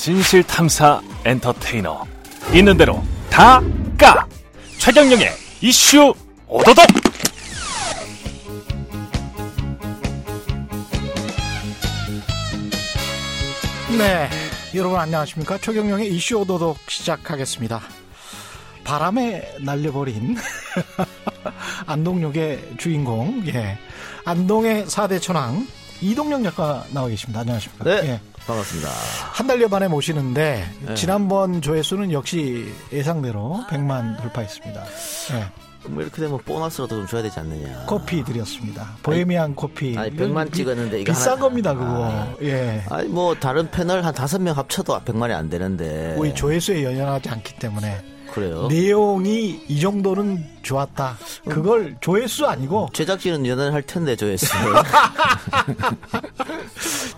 진실 탐사 엔터테이너 있는 대로 다 까. 최경영의 이슈 오도독. 네, 여러분 안녕하십니까? 최경영의 이슈 오도독 시작하겠습니다. 바람에 날려버린 안동역의 주인공, 예, 안동의 4대 천왕 이동영 작가 나와 계십니다. 안녕하십니까? 네. 예. 반갑습니다. 한 달여 만에 모시는데 네. 지난번 조회수는 역시 예상대로 100만 돌파했습니다. 예. 뭐 이렇게 되면 보너스라도 좀 줘야 되지 않느냐. 커피 드렸습니다. 보헤미안 커피. 아니, 이건 100만 비- 찍었는데 이거 비싼 하나- 겁니다, 그거. 아. 예. 아니 뭐 다른 패널 한 다섯 명 합쳐도 100만이 안 되는데. 우리 조회수에 연연하지 않기 때문에 그래요. 내용이 이 정도는 좋았다. 그걸 조회수 아니고 제작진은 연연할 텐데 조회수.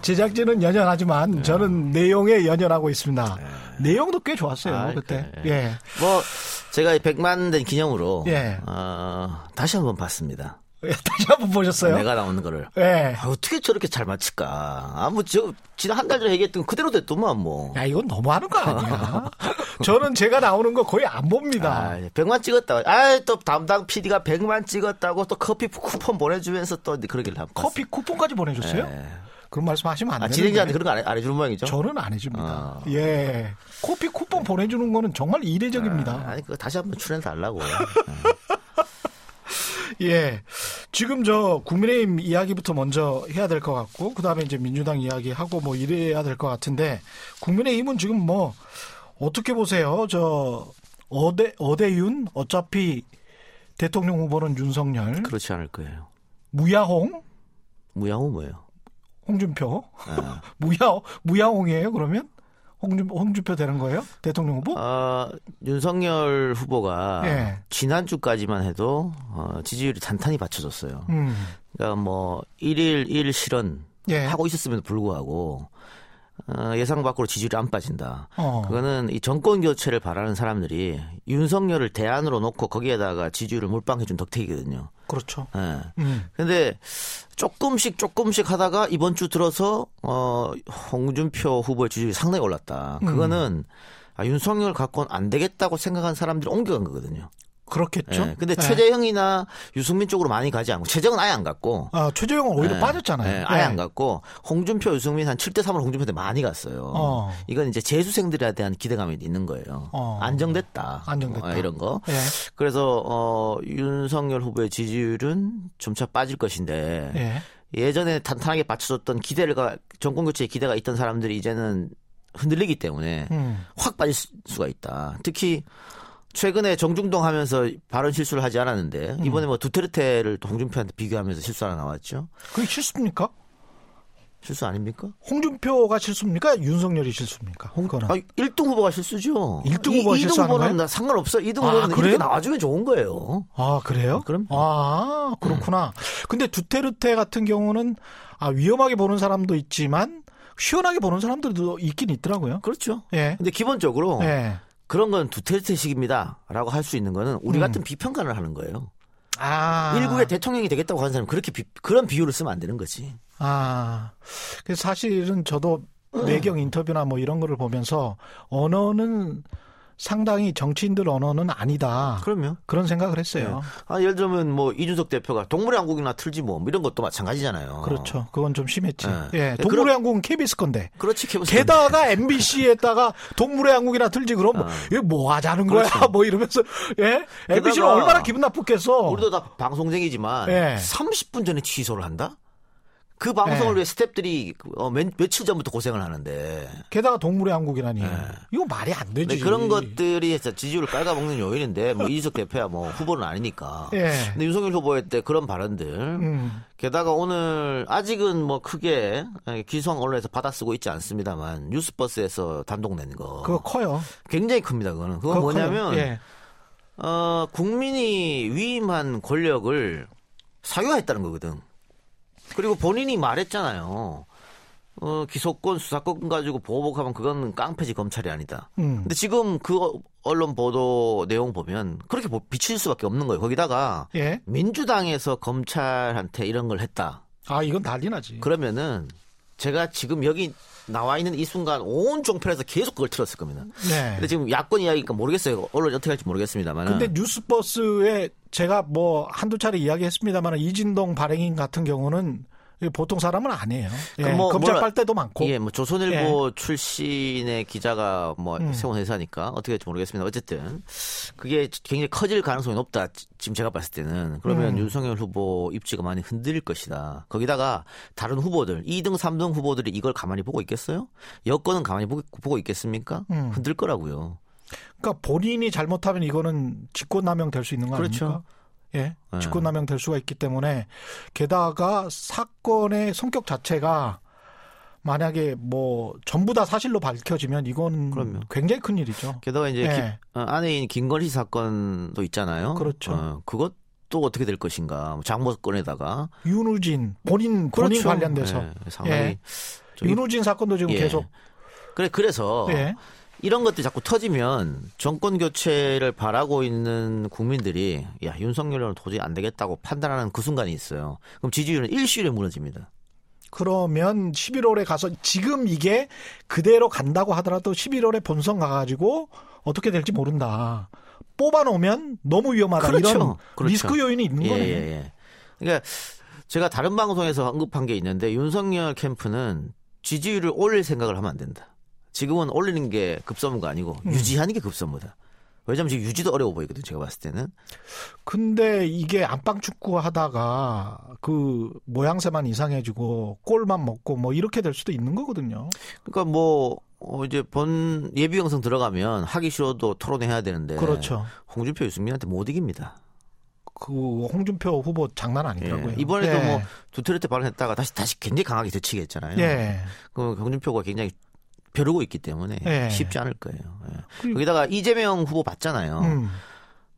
제작진은 연연하지만 저는 내용에 연연하고 있습니다. 내용도 꽤 좋았어요 아, 그때. 그래. 예. 뭐 제가 이 100만 된 기념으로 예. 어, 다시 한번 봤습니다. 예, 다시 한 번 보셨어요? 내가 나오는 거를. 예. 아, 어떻게 저렇게 잘 맞힐까? 아, 뭐, 저, 지난 한 달 전에 얘기했던 거 그대로 됐더만, 뭐. 야 이건 너무 하는 거 아니야? 저는 제가 나오는 거 거의 안 봅니다. 아, 100만 찍었다고. 아, 또 담당 PD가 100만 찍었다고 또 커피 쿠폰 보내주면서 또 그러길래. 커피 쿠폰까지 보내줬어요? 예. 그런 말씀 하시면 안 아, 되는데. 진행자한테 그런 거 안 해주는 모양이죠? 저는 안 해줍니다. 아. 예. 커피 쿠폰 보내주는 거는 정말 이례적입니다. 아, 니 그거 다시 한번 출연해 달라고. 예. 지금 저 국민의힘 이야기부터 먼저 해야 될 것 같고, 그 다음에 이제 민주당 이야기하고 뭐 이래야 될 것 같은데, 국민의힘은 지금 뭐, 어떻게 보세요? 저, 어대, 어대윤? 어차피 대통령 후보는 윤석열, 그렇지 않을 거예요. 무야홍? 무양호 뭐예요? 홍준표? 아. 무야, 무야홍이에요, 그러면? 홍준, 홍준표 되는 거예요? 대통령 후보? 어, 윤석열 후보가 예. 지난주까지만 해도 어, 지지율이 단단히 받쳐졌어요. 음. 그러니까 뭐 1일 1 실현 예. 하고 있었음에도 불구하고 어, 예상 밖으로 지지율이 안 빠진다. 어. 그거는 이 정권 교체를 바라는 사람들이 윤석열을 대안으로 놓고 거기에다가 지지율을 몰빵해준 덕택이거든요. 그렇죠. 예. 음. 근데 조금씩 조금씩 하다가 이번 주 들어서 어 홍준표 후보의 지지율이 상당히 올랐다. 음. 그거는 아, 윤석열 갖고는 안 되겠다고 생각한 사람들이 옮겨간 거거든요. 그렇겠죠. 예. 근데 예. 최재형이나 유승민 쪽으로 많이 가지 않고 최재형은 아예 안 갔고 아, 최재형은 오히려 예. 빠졌잖아요. 예, 아예 예. 안 갔고 홍준표, 유승민 한 7대 3으로 홍준표한테 많이 갔어요. 어. 이건 이제 재수생들에 대한 기대감이 있는 거예요. 어. 안정됐다. 안정됐다. 어, 이런 거. 예. 그래서 어 윤석열 후보의 지지율은 점차 빠질 것인데 예. 예전에 탄탄하게 받쳐줬던 기대가 정권 교체에 기대가 있던 사람들이 이제는 흔들리기 때문에 음. 확 빠질 수- 수가 있다. 특히 최근에 정중동 하면서 발언 실수를 하지 않았는데 음. 이번에 뭐 두테르테를 또 홍준표한테 비교하면서 실수 하나 나왔죠. 그게 실수입니까? 실수 아닙니까? 홍준표가 실수입니까? 윤석열이 실수입니까? 그거는. 아, 1등 후보가 실수죠. 일등 후보가 이- 이등 실수하는 후보는? 나 상관없어. 2등 아, 후보는 그래요? 이렇게 나와주면 좋은 거예요. 아, 그래요? 그럼요. 아, 그렇구나. 근데 두테르테 같은 경우는 아, 위험하게 보는 사람도 있지만 시원하게 보는 사람들도 있긴 있더라고요. 그렇죠. 예. 근데 기본적으로 예. 그런 건 두테르테식입니다 라고 할 수 있는 거는 우리 음. 같은 비평가를 하는 거예요. 아. 일국의 대통령이 되겠다고 하는 사람은 그렇게 비- 그런 비유를 쓰면 안 되는 거지. 아. 그래서 사실은 저도 매경 인터뷰나 뭐 이런 거를 보면서 언어는 상당히 정치인들 언어는 아니다. 그러면 그런 생각을 했어요. 아, 예를 들면 뭐 이준석 대표가 동물의 왕국이나 틀지 뭐 이런 것도 마찬가지잖아요. 그렇죠. 그건 좀 심했지. 예. 예. 네, 동물의 그럼- 왕국은 KBS 건데. 그렇지. 케이블 게다가 MBC에다가 동물의 왕국이나 틀지 그럼 뭐, 어. 뭐 하자는 거야? 그렇죠. 뭐 이러면서 예? MBC는 얼마나 기분 나쁘겠어. 우리도 다 방송쟁이지만 예. 30분 전에 취소를 한다? 그 방송을 예. 위해 스탭들이 어, 며, 며칠 전부터 고생을 하는데 게다가 동물의 왕국이라니. 예. 이거 말이 안 되지. 근데 그런 것들이 지지율을 깔아먹는 요인인데 뭐 이준석 대표야 뭐 후보는 아니니까. 예. 근데 윤석열 후보의 때 그런 발언들 음. 게다가 오늘 아직은 뭐 크게 기성 언론에서 받아쓰고 있지 않습니다만 뉴스버스에서 단독 낸 거 그거 커요. 굉장히 큽니다 그거는 그건 그거. 뭐냐면 예. 어 국민이 위임한 권력을 사유화했다는 거거든 그리고 본인이 말했잖아요 어, 기소권 수사권 가지고 보복하면 그건 깡패지 검찰이 아니다. 음. 근데 지금 그 언론 보도 내용 보면 그렇게 보- 비칠 수밖에 없는 거예요. 거기다가 예. 민주당에서 검찰한테 이런 걸 했다. 아, 이건 난리 나지. 그러면은 제가 지금 여기 나와 있는 이 순간 온 종편에서 계속 그걸 틀었을 겁니다. 네. 근데 지금 야권 이야기니까 모르겠어요. 언론이 어떻게 할지 모르겠습니다만. 근데 뉴스버스에 제가 뭐 한두 차례 이야기했습니다만 이진동 발행인 같은 경우는 보통 사람은 아니에요. 예, 그럼 뭐 검찰 뭐라- 빨대도 많고. 예, 뭐 조선일보 출신의 기자가 뭐 음. 세운 회사니까 어떻게 될지 모르겠습니다. 어쨌든 그게 굉장히 커질 가능성이 높다. 지- 지금 제가 봤을 때는 그러면 음. 윤석열 후보 입지가 많이 흔들릴 것이다. 거기다가 다른 후보들 2등, 3등 후보들이 이걸 가만히 보고 있겠어요? 여권은 가만히 보고, 보고 있겠습니까? 음. 흔들 거라고요. 그러니까 본인이 잘못하면 이거는 직권남용 될 수 있는 거 그렇죠. 아닙니까? 예, 네. 직권남용 될 수가 있기 때문에 게다가 사건의 성격 자체가 만약에 뭐 전부 다 사실로 밝혀지면 이건 그럼요. 굉장히 큰 일이죠. 게다가 이제 예. 기- 어, 아내인 김건희 사건도 있잖아요. 그렇죠. 어, 그것도 어떻게 될 것인가. 뭐 장모건에다가 윤우진 본인 본인 그렇죠. 관련돼서 예, 상당히 예. 윤우진 사건도 지금 예. 계속 그래 그래서 예. 이런 것들이 자꾸 터지면 정권 교체를 바라고 있는 국민들이 야 윤석열은 도저히 안 되겠다고 판단하는 그 순간이 있어요. 그럼 지지율은 일시일에 무너집니다. 그러면 11월에 가서 지금 이게 그대로 간다고 하더라도 11월에 본선 가가지고 어떻게 될지 모른다. 뽑아놓으면 너무 위험하다. 그렇죠. 이런 그렇죠. 리스크 요인이 있는 예, 거네요. 예, 예. 그러니까 제가 다른 방송에서 언급한 게 있는데 윤석열 캠프는 지지율을 올릴 생각을 하면 안 된다. 지금은 올리는 게 급선무가 아니고 음. 유지하는 게 급선무다. 왜냐면 지금 유지도 어려워 보이거든요. 제가 봤을 때는. 근데 이게 안방 축구 하다가 그 모양새만 이상해지고 골만 먹고 뭐 이렇게 될 수도 있는 거거든요. 그러니까 뭐 어, 이제 본 예비 영상 들어가면 하기 싫어도 토론해야 되는데 그렇죠. 홍준표 유승민한테 못 이깁니다. 그 홍준표 후보 장난 아니더라고요. 예. 이번에도 예. 뭐 두테르테 발언했다가 다시 다시 굉장히 강하게 되치게 했잖아요. 예. 그 홍준표가 굉장히 벼르고 있기 때문에 예. 쉽지 않을 거예요. 예. 그- 거기다가 이재명 후보 봤잖아요. 음,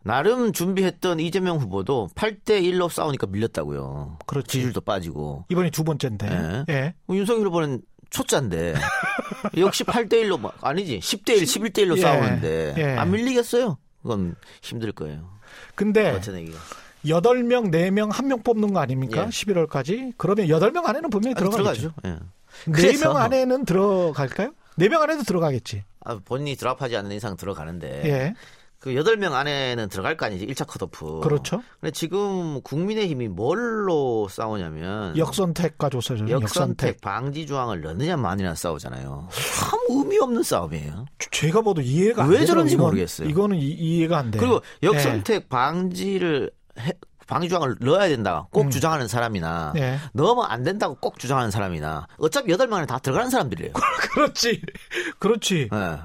나름 준비했던 이재명 후보도 8대 1로 싸우니까 밀렸다고요. 그렇지. 지지율도 빠지고. 이번이 두 번째인데. 예. 예. 뭐 윤석열 후보는 초짜인데 역시 8대 1로 막 아니지 10대 1, 11대 1로 예. 싸우는데 예. 안 밀리겠어요? 그건 힘들 거예요. 근데 어떤 얘기가. 여덟 명, 네 명, 한명 뽑는 거 아닙니까? 예. 11월까지? 그러면 여덟 명 안에는 분명히 아니, 들어가겠죠. 들어가죠. 예. 네 그래서- 명 안에는 들어갈까요? 네 명 안에도 들어가겠지. 아, 본인이 드랍하지 않는 이상 들어가는데 예. 그 8명 안에는 들어갈 거 아니지 1차 컷오프. 그렇죠. 근데 지금 국민의힘이 뭘로 싸우냐면 역선택과 조서죠. 역선택, 역선택. 방지 조항을 넣느냐 마느냐 싸우잖아요. 참 의미 없는 싸움이에요. 제가 봐도 이해가 안 왜. 저런지 모르겠어요. 이거는 이, 이해가 안 돼요. 그리고 역선택 방지를 해- 방지 조항을 넣어야 된다. 꼭 음. 주장하는 사람이나 예. 넣으면 안 된다고 꼭 주장하는 사람이나 어차피 8명 안에 다 들어가는 사람들이에요. 그렇지. 그렇지. 예.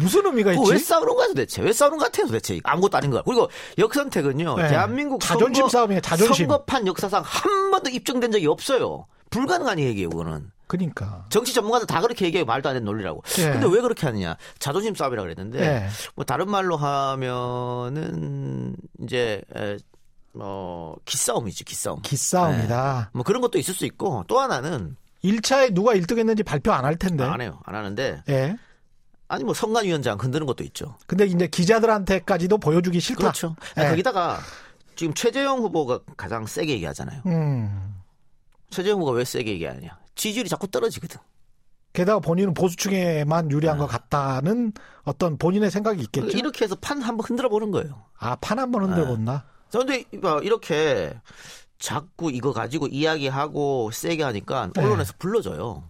무슨 의미가 있지? 왜 싸우는 거야 도대체? 왜 싸우는 것 같아요 도대체? 아무것도 아닌 거야. 그리고 역선택은요. 네. 대한민국 자존심 선거, 싸움이에요, 자존심. 선거판 역사상 한 번도 입증된 적이 없어요. 불가능한 얘기예요, 그거는. 그러니까. 정치 전문가들 다 그렇게 얘기해요. 말도 안 되는 논리라고. 예. 근데 왜 그렇게 하느냐? 자존심 싸움이라 그랬는데 예. 뭐 다른 말로 하면은 이제 에, 어 기싸움이지, 기싸움. 기싸움이다. 뭐 그런 것도 있을 수 있고 또 하나는 1차에 누가 1등 했는지 발표 안 할 텐데. 안 해요. 안 하는데 예. 아니 뭐 선관위원장 흔드는 것도 있죠. 근데 이제 기자들한테까지도 보여주기 싫다. 그렇죠. 예. 거기다가 지금 최재형 후보가 가장 세게 얘기하잖아요. 음. 최재형 후보가 왜 세게 얘기하느냐? 지지율이 자꾸 떨어지거든. 게다가 본인은 보수층에만 유리한 것 같다는 어떤 본인의 생각이 있겠죠. 아. 이렇게 해서 판 한번 흔들어 보는 거예요. 아, 판 한번 흔들어 본다. 그런데 이렇게 자꾸 이거 가지고 이야기하고 세게 하니까 네. 언론에서 불러줘요.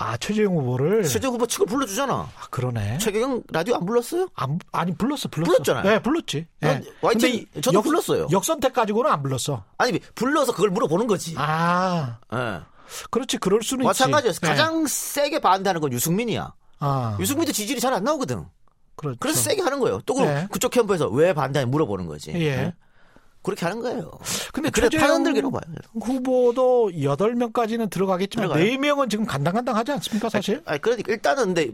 아, 최재형 후보를. 최재형 후보 측을 불러주잖아. 아, 그러네. 최경영 라디오 안 불렀어요? 안, 아니, 불렀어, 불렀어. 불렀잖아요. 네, 불렀지. 네. YTN 근데 저도 불렀어요. 역선택 가지고는 안 불렀어. 아니 불러서 그걸 물어보는 거지. 아, 예. 그렇지, 그럴 수는 마찬가지였어. 네. 가장 세게 반대하는 건 유승민이야. 아, 유승민도 지지율이 잘 안 나오거든. 그렇죠. 그래서 세게 하는 거예요. 또 그럼 네. 그쪽 캠프에서 왜 반대하냐 물어보는 거지. 예. 네? 그렇게 하는 거예요. 근데 그래 흔들기로 봐요. 후보도 8명까지는 들어가겠지만 들어가요. 4명은 지금 간당간당하지 않습니까, 사실? 아니 그러니까 일단은 근데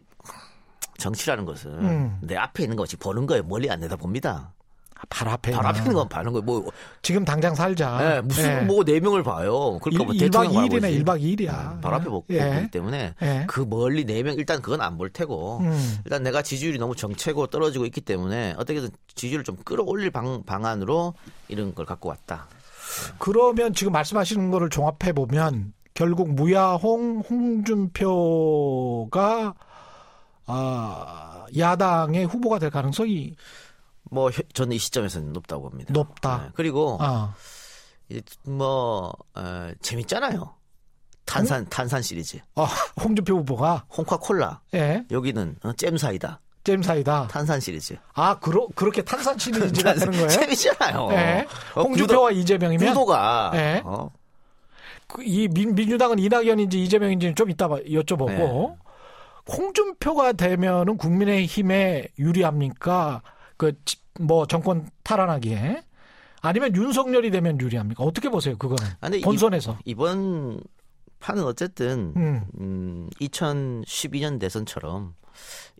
정치라는 것은 음. 내 앞에 있는 것이 보는 거예요. 멀리 안 내다 봅니다. 발 앞에. 바로 앞에 있는 건 봐는 거예요. 뭐 지금 당장 살자. 예, 무슨 예. 뭐네 명을 봐요. 그러니까 뭐 1박 대통령 2일이네, 말고지. 1박 2일이야. 바로 앞에 보고 예. 보기 때문에 예. 그 멀리 네 명 일단 그건 안 볼 테고 음. 일단 내가 지지율이 너무 정체고 떨어지고 있기 때문에 어떻게든 지지율을 좀 끌어올릴 방, 방안으로 이런 걸 갖고 왔다. 그러면 지금 말씀하시는 거를 종합해 보면 결국 무야홍, 홍준표가 아, 야당의 후보가 될 가능성이 뭐 혀- 저는 이 시점에서는 높다고 봅니다. 높다. 네, 그리고 아, 이- 뭐 어, 재밌잖아요. 탄산 탄산 시리즈, 아, 홍준표 후보가 홍카콜라 예, 여기는 어, 잼 사이다. 잼 사이다. 탄산 시리즈. 아, 그러, 그렇게 탄산 시리즈가 되는 거예요? 재밌잖아요. 예. 어, 홍준표와 이재명이면 구도, 가 예. 어, 그이 민, 민주당은 이낙연인지 이재명인지는 좀 이따 봐- 여쭤보고 네. 홍준표가 되면은 국민의힘에 유리합니까? 그 뭐 정권 탈환하기에 아니면 윤석열이 되면 유리합니까? 어떻게 보세요? 그거는 아, 근데 이- 본선에서. 이 번 판은 어쨌든 음. 음, 2012년 대선처럼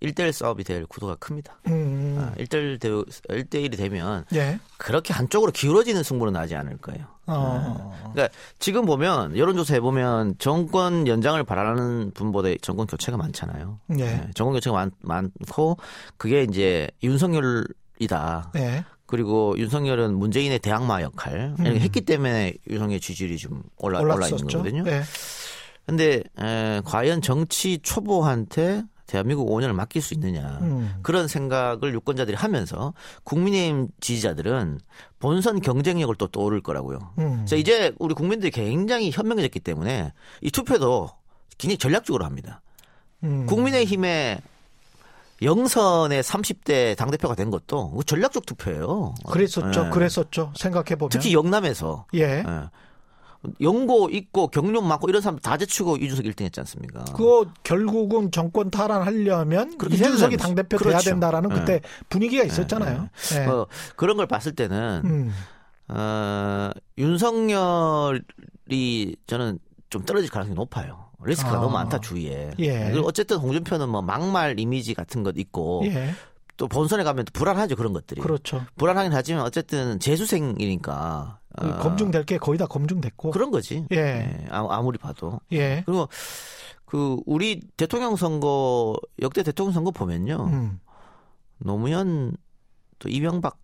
1대1 싸움이 될 구도가 큽니다. 음. 아, 1대1 대, 1대1이 되면 예. 그렇게 한쪽으로 기울어지는 승부는 나지 않을 거예요. 어. 그러니까 지금 보면 여론조사에 보면 정권 연장을 바라는 분보다 정권 교체가 많잖아요. 예. 네, 정권 교체가 많, 많고 그게 이제 윤석열이다. 예. 그리고 윤석열은 문재인의 대항마 역할 이렇게 했기 때문에 윤석열 지지율이 좀 올라 올라 있는. 거거든요. 예. 근데 에, 과연 정치 초보한테 대한민국 5년을 맡길 수 있느냐 음. 그런 생각을 유권자들이 하면서 국민의힘 지지자들은 본선 경쟁력을 또 떠오를 거라고요. 음. 자 이제 우리 국민들이 굉장히 현명해졌기 때문에 이 투표도 굉장히 전략적으로 합니다. 음. 국민의힘의 영선의 30대 당대표가 된 것도 그거 전략적 투표예요. 그랬었죠. 예. 그랬었죠. 생각해 보면. 특히 영남에서 예. 예. 연고 있고 경륜 많고 이런 사람 다 제치고 이준석 1등 했지 않습니까? 그거 결국은 정권 탈환하려면 이준석이 당대표 돼야 그렇죠. 된다라는 예. 그때 분위기가 있었잖아요. 예. 어, 그런 걸 봤을 때는 음. 어, 윤석열이 저는 좀 떨어질 가능성이 높아요. 리스크가 아. 너무 많다 주위에. 예. 그리고 어쨌든 홍준표는 뭐 막말 이미지 같은 것 있고 예. 또 본선에 가면 또 불안하죠 그런 것들이. 그렇죠. 불안하긴 하지만 어쨌든 재수생이니까 그 어, 검증될 게 거의 다 검증됐고. 그런 거지. 예. 예, 아무- 아무리 봐도. 예. 그리고 그 우리 대통령 선거 역대 대통령 선거 보면요 음. 노무현 또 이명박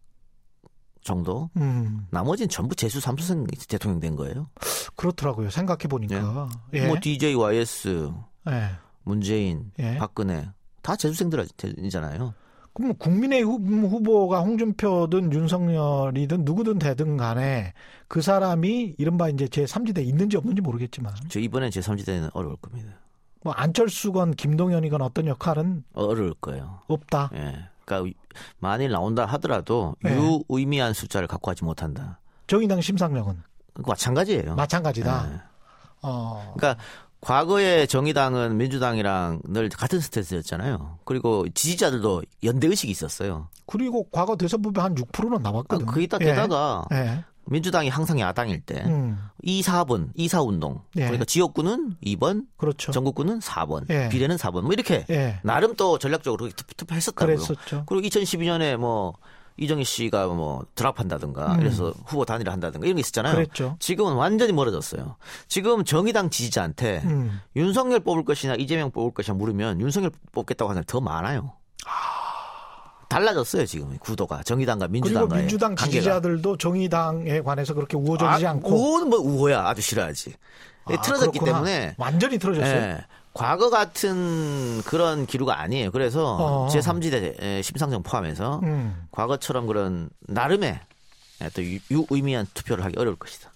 정도 음. 나머지는 전부 재수 삼수생 대통령 된 거예요. 그렇더라고요. 생각해 보니까. 예. 뭐 DJ, YS, 예. 문재인, 예. 박근혜 다 재수생들이잖아요. 그럼 국민의힘 후보가 홍준표든 윤석열이든 누구든 되든 간에 그 사람이 이른바 이제 제 3지대 있는지 없는지 모르겠지만 저 이번엔 제 3지대는 어려울 겁니다. 뭐 안철수건 김동연이건 어떤 역할은 어려울 거예요. 없다. 예. 그러니까 만일 나온다 하더라도 예. 유의미한 숫자를 갖고 가지 못한다. 정의당 심상정은 그거 마찬가지예요. 마찬가지다. 예. 어. 그러니까 과거에 정의당은 민주당이랑 늘 같은 스탠스였잖아요. 그리고 지지자들도 연대 의식이 있었어요. 그리고 과거 대선 부분 한 6%는 아, 나왔거든. 거기다 예. 게다가 예. 민주당이 항상 야당일 때 음. 2, 4번, 2, 4운동. 예. 그러니까 지역구는 2번, 그렇죠. 전국구는 4번, 예. 비례는 4번. 뭐 이렇게 예. 나름 또 전략적으로 투표했었다고요. 그랬었죠. 그리고 2012년에 뭐 이정희 씨가 뭐 드랍한다든가 음. 이래서 후보 단일화 한다든가 이런 게 있었잖아요. 그랬죠. 지금은 완전히 멀어졌어요. 지금 정의당 지지자한테 음. 윤석열 뽑을 것이냐 이재명 뽑을 것이냐 물으면 윤석열 뽑겠다고 하는 사람이 더 많아요. 달라졌어요 지금 구도가 정의당과 그리고 민주당과의 민주당 관계가. 지지자들도 정의당에 관해서 그렇게 우호적이지 아, 않고 우호는 뭐 우호야 아주 싫어하지. 예, 아, 틀어졌기 그렇구나. 때문에 완전히 틀어졌어요. 예, 과거 같은 그런 기류가 아니에요. 그래서 어. 제3지대 심상정 포함해서 음. 과거처럼 그런 나름의 예, 또 유- 유의미한 투표를 하기 어려울 것이다.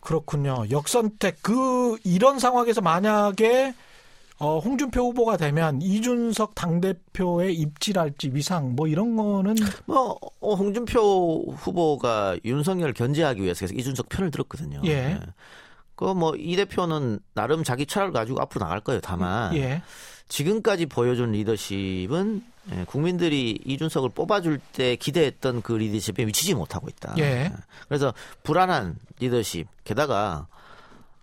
그렇군요. 역선택 그 이런 상황에서 만약에 어, 홍준표 후보가 되면 이준석 당대표의 입지랄지 위상 뭐 이런 거는 뭐 어, 홍준표 후보가 윤석열 견제하기 위해서 계속 이준석 편을 들었거든요. 예. 그 뭐 이 대표는 나름 자기 철학을 가지고 앞으로 나갈 거예요. 다만 예. 지금까지 보여준 리더십은 예, 국민들이 이준석을 뽑아줄 때 기대했던 그 리더십에 미치지 못하고 있다. 예. 그래서 불안한 리더십. 게다가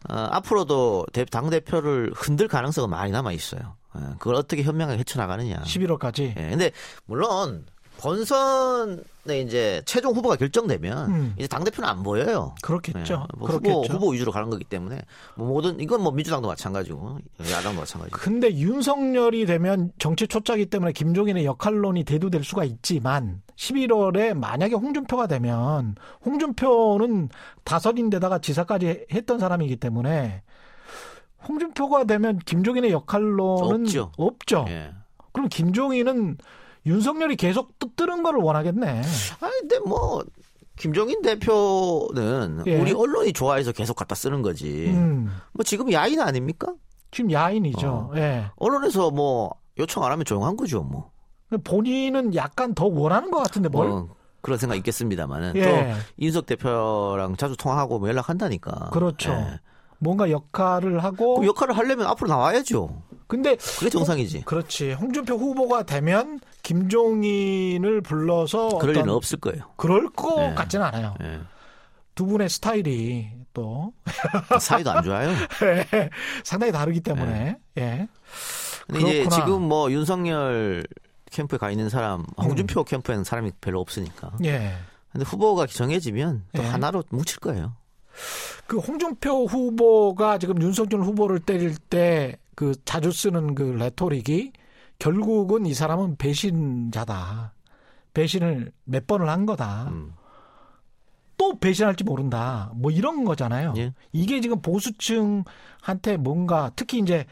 어, 앞으로도 당 대표를 흔들 가능성은 많이 남아 있어요. 예, 그걸 어떻게 현명하게 헤쳐나가느냐. 11월까지. 예, 근데 물론 본선에 이제 최종 후보가 결정되면 음. 이제 당 대표는 안 보여요. 그렇겠죠. 예, 뭐 그렇겠죠. 후보 후보 위주로 가는 거기 때문에 뭐 모든 이건 뭐 민주당도 마찬가지고 야당도 마찬가지고. 근데 윤석열이 되면 정치 초짜기 때문에 김종인의 역할론이 대두될 수가 있지만 11월에 만약에 홍준표가 되면 홍준표는 다선인데다가 지사까지 했던 사람이기 때문에 홍준표가 되면 김종인의 역할로는 없죠. 없죠. 예. 그럼 김종인은 윤석열이 계속 뜨, 뜨는 거를 원하겠네. 아 근데 뭐 김종인 대표는 예. 우리 언론이 좋아해서 계속 갖다 쓰는 거지. 음, 뭐 지금 야인 아닙니까? 지금 야인이죠. 어. 예. 언론에서 뭐 요청 안 하면 조용한 거죠, 뭐. 본인은 약간 더 원하는 것 같은데 뭘? 뭐 그런 생각 있겠습니다만은 예. 또 인석 대표랑 자주 통화하고 뭐 연락한다니까. 그렇죠. 예. 뭔가 역할을 하고. 그 역할을 하려면 앞으로 나와야죠. 근데 그게 정상이지. 그렇지. 홍준표 후보가 되면 김종인을 불러서 그럴 리는 없을 거예요. 그럴 것 예. 같지는 않아요. 예. 두 분의 스타일이 또 사이도 안 좋아요. 상당히 다르기 때문에 예. 근데 이제 그렇구나. 지금 뭐 윤석열 캠프에 가 있는 사람, 홍준표 캠프에는 사람이 별로 없으니까. 예. 근데 후보가 정해지면 또 예. 하나로 뭉칠 거예요. 그 홍준표 후보가 지금 윤석열 후보를 때릴 때 그 자주 쓰는 그 레토릭이 결국은 이 사람은 배신자다. 배신을 몇 번을 한 거다. 음. 또 배신할지 모른다. 뭐 이런 거잖아요. 예. 이게 지금 보수층한테 뭔가 특히 이제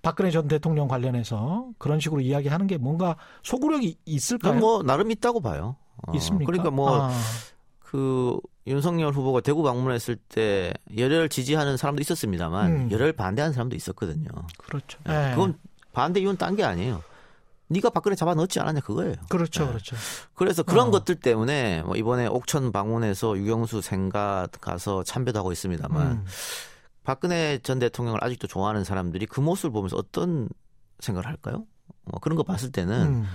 박근혜 전 대통령 관련해서 그런 식으로 이야기하는 게 뭔가 소구력이 있을까요? 뭐 나름 있다고 봐요. 어, 있습니까? 그러니까 뭐 아, 그 윤석열 후보가 대구 방문했을 때 열혈 지지하는 사람도 있었습니다만 음. 열혈 반대하는 사람도 있었거든요. 그렇죠. 예, 예. 그건 반대 이유는 딴 게 아니에요. 네가 박근혜 잡아 넣었지 않았냐 그거예요. 그렇죠, 예. 그렇죠. 그래서 그런 어. 것들 때문에 뭐 이번에 옥천 방문해서 유경수 생가 가서 참배도 하고 있습니다만 음. 박근혜 전 대통령을 아직도 좋아하는 사람들이 그 모습을 보면서 어떤 생각을 할까요? 뭐 그런 거 봤을 때는 음.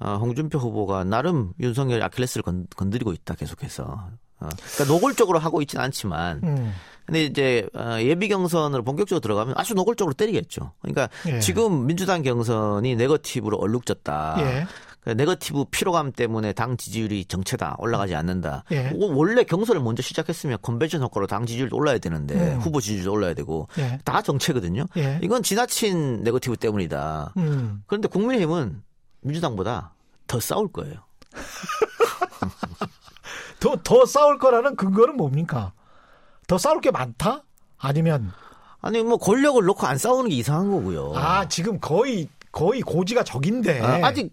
어, 홍준표 후보가 나름 윤석열 아킬레스를 건, 건드리고 있다 계속해서. 어, 그러니까 노골적으로 하고 있지는 않지만, 음. 근데 이제 어, 예비 경선으로 본격적으로 들어가면 아주 노골적으로 때리겠죠. 그러니까 예. 지금 민주당 경선이 네거티브로 얼룩졌다. 예. 그러니까 네거티브 피로감 때문에 당 지지율이 정체다 올라가지 않는다. 예. 어, 원래 경선을 먼저 시작했으면 컨벤션 효과로 당 지지율도 올라야 되는데 음. 후보 지지율도 올라야 되고 예. 다 정체거든요. 예. 이건 지나친 네거티브 때문이다. 음. 그런데 국민의힘은 민주당보다 더 싸울 거예요. 더, 더 싸울 거라는 근거는 뭡니까? 더 싸울 게 많다? 아니면, 아니 뭐 권력을 놓고 안 싸우는 게 이상한 거고요. 아, 지금 거의, 거의 고지가 적인데. 아, 직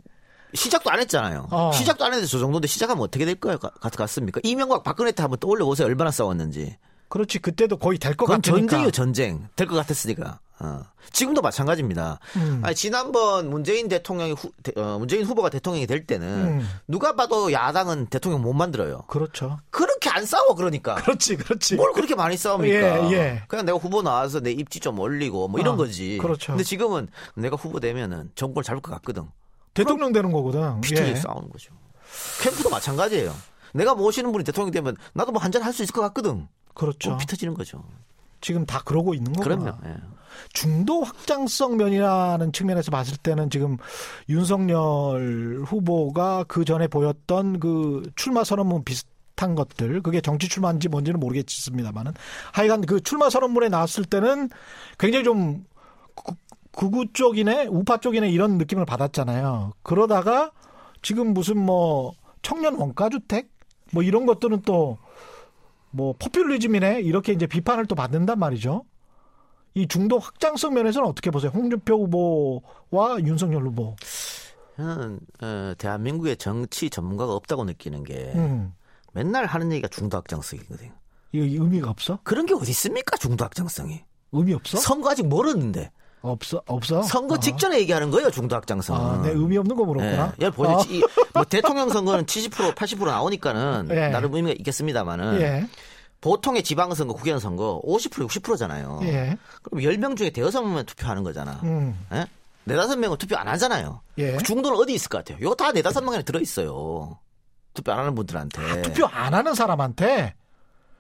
시작도 안 했잖아요. 어. 시작도 안 했는데 저 정도인데 시작하면 어떻게 될? 같, 같습니까? 이명박 박근혜 때 한번 떠올려 보세요. 얼마나 싸웠는지. 그렇지, 그때도 거의 될 것 같으니까. 전쟁이에요, 전쟁. 될 것 같았으니까. 어. 지금도 마찬가지입니다. 음. 아니, 지난번 문재인 대통령이 후, 대- 어, 문재인 후보가 대통령이 될 때는 음. 누가 봐도 야당은 대통령 못 만들어요. 그렇죠. 그렇게 안 싸워 그러니까. 그렇지, 그렇지. 뭘 그렇게 많이 싸웁니까? 예, 예. 그냥 내가 후보 나와서 내 입지 좀 올리고 뭐 이런 어, 거지. 그렇죠. 근데 지금은 내가 후보 되면은 정권을 잡을 것 같거든. 대통령 되는 거거든. 비슷하게 예. 싸우는 거죠. 캠프도 마찬가지예요. 내가 모시는 분이 대통령이 되면 나도 뭐 한잔 할 수 있을 것 같거든. 그렇죠. 좀 피터지는 거죠. 지금 다 그러고 있는 거구나. 그럼요. 예. 중도 확장성 면이라는 측면에서 봤을 때는 지금 윤석열 후보가 그 전에 보였던 그 출마 선언문 비슷한 것들 그게 정치 출마인지 뭔지는 모르겠습니다만은 하여간 그 출마 선언문에 나왔을 때는 굉장히 좀 구- 극우 쪽이네 우파 쪽이네 이런 느낌을 받았잖아요. 그러다가 지금 무슨 뭐 청년 원가주택 뭐 이런 것들은 또 뭐 포퓰리즘이네 이렇게 이제 비판을 또 받는단 말이죠. 이 중도 확장성 면에서는 어떻게 보세요? 홍준표 후보와 윤석열 후보. 저는 어, 대한민국의 정치 전문가가 없다고 느끼는 게 음. 맨날 하는 얘기가 중도 확장성이거든요. 이거 의미가 없어? 그런 게 어디 있습니까? 중도 확장성이. 의미 없어? 선거 아직 멀었는데 없어? 없어? 선거 아. 직전에 얘기하는 거예요. 중도 확장성. 아, 내 의미 없는 거 물었구나. 예, 보세요. 이- 뭐 대통령 선거는 70% 80% 나오니까는 예. 나름 의미가 있겠습니다만은 예. 보통의 지방선거, 국회의원 선거 50% 60%잖아요. 예. 그럼 10명 중에 대여섯 명만 투표하는 거잖아. 음. 예? 네다섯 명은 투표 안 하잖아요. 예. 그 중도는 어디 있을 것 같아요? 이거 다 네다섯 명 안에 들어 있어요. 투표 안 하는 분들한테. 투표 안 하는 사람한테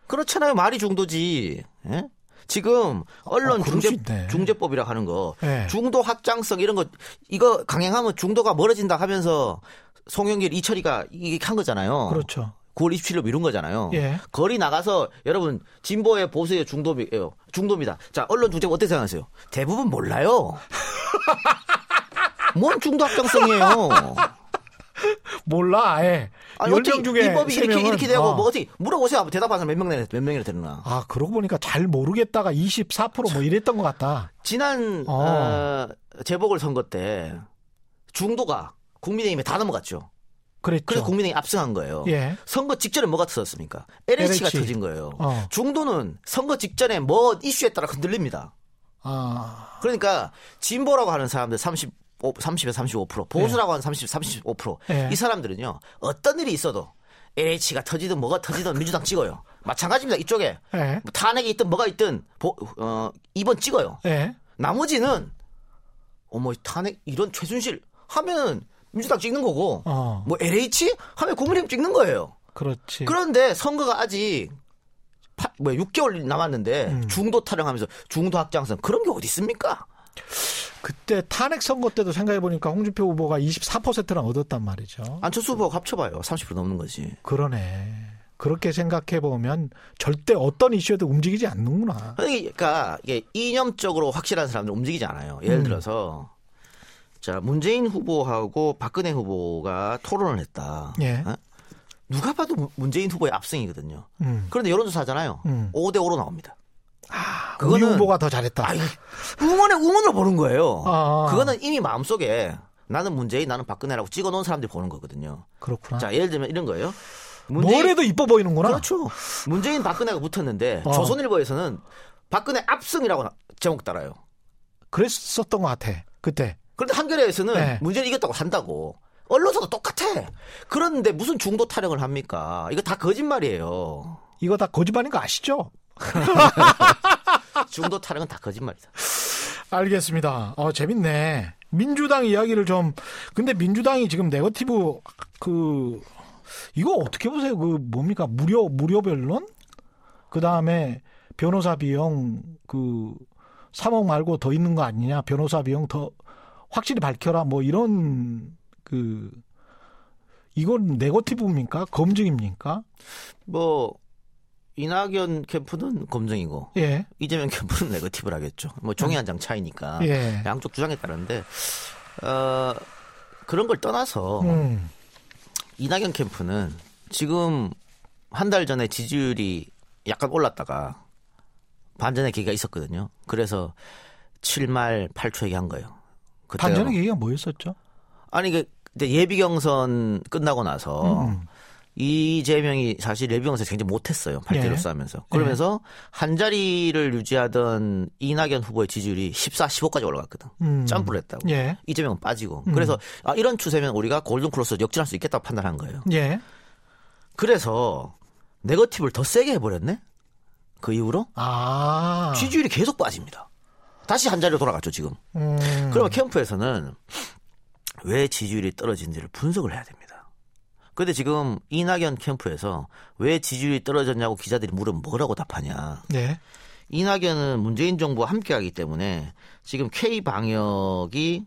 그렇잖아요. 말이 중도지. 예? 지금 언론 어, 중재, 수 있네. 중재법이라 하는 거 예. 중도 확장성 이런 거 이거 강행하면 중도가 멀어진다 하면서 송영길 이철이가 이게 한 거잖아요. 그렇죠. 9월 27일 미룬 거잖아요. 예. 거리 나가서 여러분 진보의 보수의 중도이에요. 중도입니다. 자 언론 중재법 어떻게 생각하세요? 대부분 몰라요. 뭔 중도 확장성이에요. 몰라 아예. 아니, 열 어떻게 명 중에 입법이 세 이렇게 이렇게 되고 어. 뭐 어떻게 물어보세요. 대답하는 사람 몇 명이나 몇 명이나 되나. 아, 그러고 보니까 잘 모르겠다가 24%뭐 이랬던 것 같다. 지난 어. 어, 재보궐 선거 때 중도가 국민의힘에 다 넘어갔죠. 그랬죠. 그래서 국민의힘이 압승한 거예요. 예. 선거 직전에 뭐가 터졌습니까? LH가 LH. 터진 거예요. 어. 중도는 선거 직전에 뭐 이슈에 따라 흔들립니다. 아, 그러니까 진보라고 하는 사람들 35, 30에서 35%, 보수라고 하는 30, 35%. 예. 이 사람들은요. 어떤 일이 있어도 LH가 터지든 뭐가 터지든 민주당 찍어요. 마찬가지입니다. 이쪽에 예. 뭐 탄핵이 있든 뭐가 있든 보, 어, 2번 찍어요. 예. 나머지는 어머 탄핵 이런 최순실 하면 민주당 찍는 거고 어. 뭐 LH 하면 국민의힘 찍는 거예요. 그렇지. 그런데 선거가 아직 파, 뭐 6개월 남았는데 음. 중도 타령하면서 중도 확장선 그런 게 어디 있습니까? 그때 탄핵 선거 때도 생각해 보니까 홍준표 후보가 24%랑 얻었단 말이죠. 안철수 후보가 합쳐봐요. 30% 넘는 거지. 그러네. 그렇게 생각해 보면 절대 어떤 이슈에도 움직이지 않는구나. 그러니까 이게 이념적으로 확실한 사람들 움직이지 않아요. 예를 음. 들어서 자 문재인 후보하고 박근혜 후보가 토론을 했다. 예. 어? 누가 봐도 문- 문재인 후보의 압승이거든요. 음. 그런데 여론조사 하잖아요. 음. 5대 5로 나옵니다. 우리 그거는- 후보가 더 잘했다. 아이, 응원의 응원으로 보는 거예요. 아. 그거는 이미 마음속에 나는 문재인, 나는 박근혜라고 찍어 놓은 사람들이 보는 거거든요. 그렇구나. 자, 예를 들면 이런 거예요. 뭐래도 이뻐 보이는구나. 그렇죠. 문재인, 박근혜가 붙었는데 어. 조선일보에서는 박근혜 압승이라고 제목 따라요. 그랬었던 것 같아. 그때. 그런데 한겨레에서는 네. 문재인 이겼다고 한다고. 언론사도 똑같아. 그런데 무슨 중도 타령을 합니까? 이거 다 거짓말이에요. 이거 다 거짓말인 거 아시죠? 중도 타령은 다 거짓말이다. 알겠습니다. 어, 재밌네. 민주당 이야기를 좀, 근데 민주당이 지금 네거티브, 그, 이거 어떻게 보세요? 그, 뭡니까? 무료, 무료 변론? 그 다음에 변호사 비용, 그, 3억 말고 더 있는 거 아니냐? 변호사 비용 더 확실히 밝혀라. 뭐 이런, 그, 이건 네거티브입니까? 검증입니까? 뭐 이낙연 캠프는 검증이고 예. 이재명 캠프는 네거티브를 하겠죠. 뭐 종이 한 장 차이니까 예. 양쪽 주장에 따른데 어 그런 걸 떠나서 음. 이낙연 캠프는 지금 한 달 전에 지지율이 약간 올랐다가 반전의 계기가 있었거든요. 그래서 7말 8초 얘기한 거예요. 반전의 계기가 뭐였었죠? 아니 그 예비 경선 끝나고 나서 음. 이재명이 사실 경선 굉장히 못했어요. 8대로 예. 싸면서 그러면서 한 자리를 유지하던 이낙연 후보의 지지율이 14, 15까지 올라갔거든. 음. 점프를 했다고. 예. 이재명은 빠지고. 그래서 아, 이런 추세면 우리가 골든크로스 역전할 수 있겠다고 판단한 거예요. 예. 그래서 네거티브를 더 세게 해버렸네. 그 이후로 아. 지지율이 계속 빠집니다. 다시 한 자리로 돌아갔죠 지금. 음. 그러면 캠프에서는 왜 지지율이 떨어진지를 분석을 해야 됩니다. 근데 지금 이낙연 캠프에서 왜 지지율이 떨어졌냐고 기자들이 물으면 뭐라고 답하냐. 예. 이낙연은 문재인 정부와 함께하기 때문에 지금 K 방역이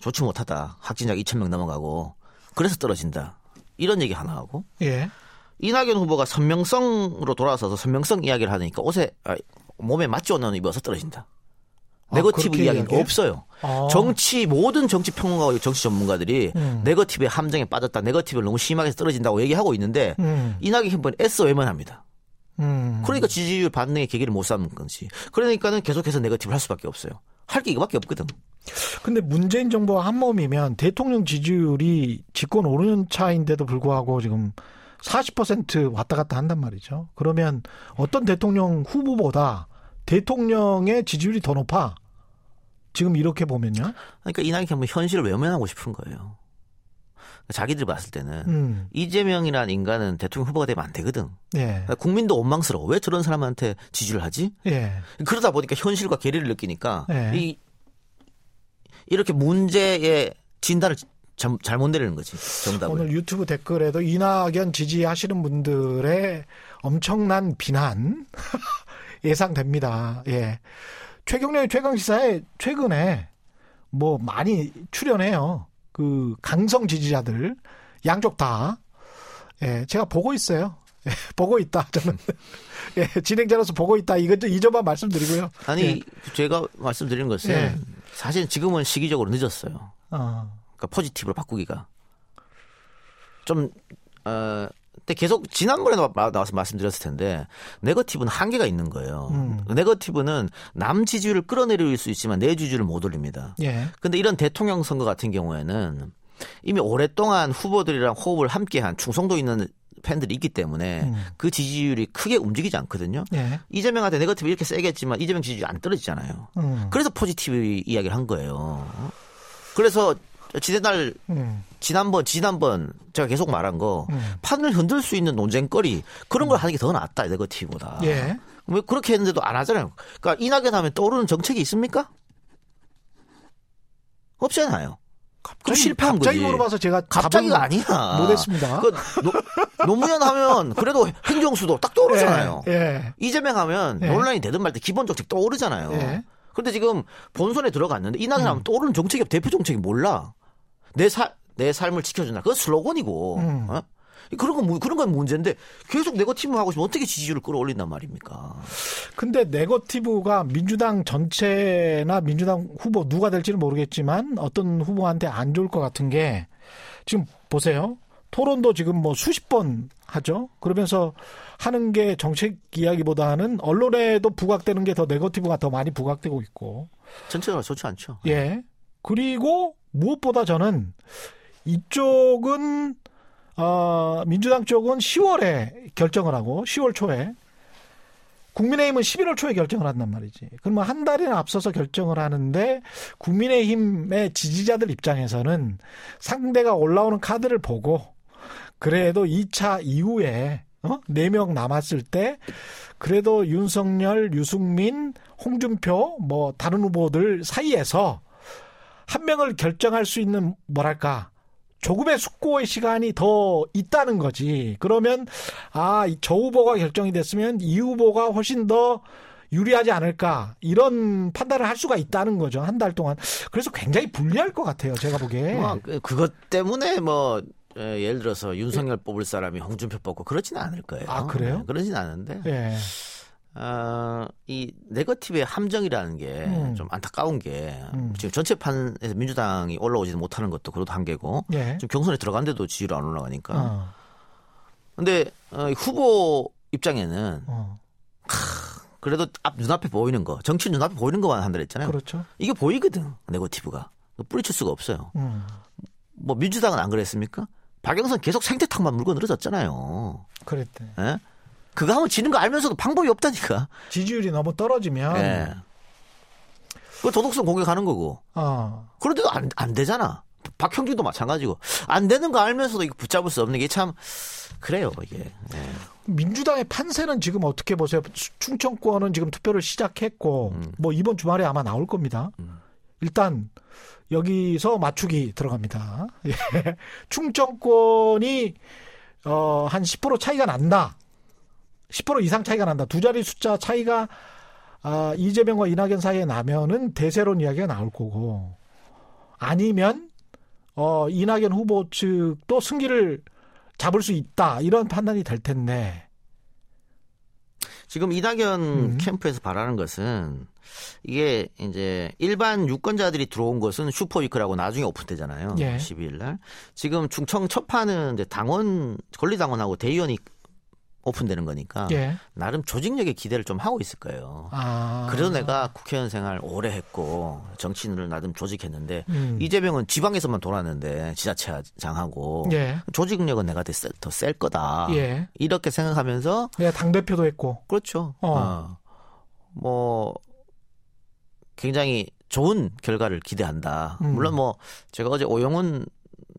좋지 못하다. 확진자가 2천 명 넘어가고 그래서 떨어진다. 이런 얘기 하나 하고 예. 이낙연 후보가 선명성으로 돌아서서 선명성 이야기를 하니까 옷에 아, 몸에 맞지 않는 옷 입어서 떨어진다. 아, 네거티브 그렇게 이야기는 이야기해? 없어요. 아. 정치 모든 정치 평론가와 정치 전문가들이 음. 네거티브의 함정에 빠졌다. 네거티브를 너무 심하게 떨어진다고 얘기하고 있는데 음. 이낙연 캠프는 애써 외면합니다. 음. 그러니까 지지율 반등의 계기를 못 삼는 건지. 그러니까는 계속해서 네거티브를 할 수밖에 없어요. 할 게 이거밖에 없거든. 근데 문재인 정부와 한 몸이면 대통령 지지율이 집권 5년 차인데도 불구하고 지금 40% 왔다 갔다 한단 말이죠. 그러면 어떤 대통령 후보보다 대통령의 지지율이 더 높아. 지금 이렇게 보면요. 그러니까 이낙연 캠프는 현실을 외면하고 싶은 거예요. 자기들이 봤을 때는 음. 이재명이라는 인간은 대통령 후보가 되면 안 되거든. 예. 그러니까 국민도 원망스러워. 왜 저런 사람한테 지지를 하지? 예. 그러다 보니까 현실과 괴리를 느끼니까 네. 이 이렇게 문제의 진단을 잘, 잘못 내리는 거지 정답을. 오늘 유튜브 댓글에도 이낙연 지지하시는 분들의 엄청난 비난 예상됩니다. 예. 최경련의 최강시사에 최근에 뭐 많이 출연해요. 그 강성 지지자들 양쪽 다. 예, 제가 보고 있어요. 예, 보고 있다. 저는 예, 진행자로서 보고 있다. 이것 이 점만 말씀드리고요. 아니 예. 제가 말씀드리는 것은 예. 사실 지금은 시기적으로 늦었어요. 어, 그러니까 포지티브로 바꾸기가 좀 어, 근데 계속 지난번에 나- 나와서 말씀드렸을 텐데 네거티브는 한계가 있는 거예요. 음. 네거티브는 남 지지율을 끌어내릴 수 있지만 내 지지율을 못 올립니다. 예. 근데 이런 대통령 선거 같은 경우에는 이미 오랫동안 후보들이랑 호흡을 함께한 충성도 있는 팬들이 있기 때문에 음. 그 지지율이 크게 움직이지 않거든요. 예. 이재명한테 네거티브 이렇게 세게 했지만 이재명 지지율이 안 떨어지잖아요. 음. 그래서 포지티브 이야기를 한 거예요. 그래서 지난날 음. 지난번 지난번 제가 계속 말한 거 음. 판을 흔들 수 있는 논쟁거리 그런 걸 하는 게 더 낫다 네거티브보다. 예. 왜 그렇게 했는데도 안 하잖아요. 그러니까 이낙연 하면 떠오르는 정책이 있습니까? 없잖아요. 그럼 실패한 갑자기 거지. 물어봐서 제가 갑자기가 아니야. 못했습니다. 그 노, 노무현 하면 그래도 행정수도 딱 떠오르잖아요. 예. 예. 이재명 하면 예. 논란이 되든 말때 기본 정책 떠오르잖아요. 예. 그런데 지금 본선에 들어갔는데 이낙연 음. 하면 떠오르는 정책이 대표 정책이 몰라. 내 살, 내 삶을 지켜준다. 그건 슬로건이고. 음. 어? 그런 건, 무- 그런 건 문제인데 계속 네거티브 하고 있으면 어떻게 지지율을 끌어올린단 말입니까? 근데 네거티브가 민주당 전체나 민주당 후보 누가 될지는 모르겠지만 어떤 후보한테 안 좋을 것 같은 게 지금 보세요. 토론도 지금 뭐 수십 번 하죠. 그러면서 하는 게 정책 이야기보다는 언론에도 부각되는 게 더 네거티브가 더 많이 부각되고 있고. 전체적으로 좋지 않죠. 예. 그리고 무엇보다 저는 이쪽은 어, 민주당 쪽은 10월에 결정을 하고 10월 초에 국민의힘은 11월 초에 결정을 한단 말이지. 그러면 한 달이나 앞서서 결정을 하는데 국민의힘의 지지자들 입장에서는 상대가 올라오는 카드를 보고 그래도 2차 이후에 어? 4명 남았을 때 그래도 윤석열, 유승민, 홍준표 뭐 다른 후보들 사이에서 한 명을 결정할 수 있는 뭐랄까 조금의 숙고의 시간이 더 있다는 거지. 그러면 아, 이저 후보가 결정이 됐으면 이 후보가 훨씬 더 유리하지 않을까 이런 판단을 할 수가 있다는 거죠 한 달 동안 그래서 굉장히 불리할 것 같아요 제가 보기에 뭐, 그- 그것 때문에 뭐, 에, 예를 들어서 윤석열 뽑을 사람이 홍준표 뽑고 그렇지는 않을 거예요. 아, 그래요? 네, 그러진 않은데. 예. 어, 이 네거티브의 함정이라는 게좀 음. 안타까운 게 음. 지금 전체 판에서 민주당이 올라오지 못하는 것도 그것도 한계고 예. 지금 경선에 들어간데도 지지율 안 올라가니까. 어, 근데 어, 이 후보 입장에는 어, 그래도 앞 눈앞에 보이는 거, 정치 눈앞에 보이는 것만 한다 그랬잖아요. 그렇죠. 이게 보이거든 네거티브가 뿌리칠 수가 없어요. 음, 뭐 민주당은 안 그랬습니까? 박영선 계속 생태탕만 물고 늘어졌잖아요. 그랬대. 예? 그거 하면 지는 거 알면서도 방법이 없다니까. 지지율이 너무 떨어지면 예. 그 도덕성 공격하는 거고. 어, 그런데도 안, 안 되잖아. 박형준도 마찬가지고. 안 되는 거 알면서도 이거 붙잡을 수 없는 게 참, 그래요, 이게. 예. 민주당의 판세는 지금 어떻게 보세요? 수- 충청권은 지금 투표를 시작했고 음. 뭐 이번 주말에 아마 나올 겁니다. 일단 여기서 맞추기 들어갑니다. 예. 충청권이 어, 한 10% 차이가 난다. 10% 이상 차이가 난다. 두 자리 숫자 차이가 아, 이재명과 이낙연 사이에 나면은 대세론 이야기가 나올 거고 아니면 어, 이낙연 후보 측도 승기를 잡을 수 있다. 이런 판단이 될 텐데. 지금 이낙연 음. 캠프에서 바라는 것은 이게 이제 일반 유권자들이 들어온 것은 슈퍼위크라고 나중에 오픈되잖아요. 예. 12일 날. 지금 충청 첫 판은 이제 당원, 권리당원하고 대의원이 오픈되는 거니까 예. 나름 조직력에 기대를 좀 하고 있을 거예요. 아. 그래도 내가 국회의원 생활 오래 했고 정치인을 나름 조직했는데 음. 이재명은 지방에서만 돌았는데 지자체장하고 예. 조직력은 내가 더 셀 거다. 예. 이렇게 생각하면서 내가 당 대표도 했고. 그렇죠. 어. 어. 뭐 굉장히 좋은 결과를 기대한다. 음. 물론 뭐 제가 어제 오영훈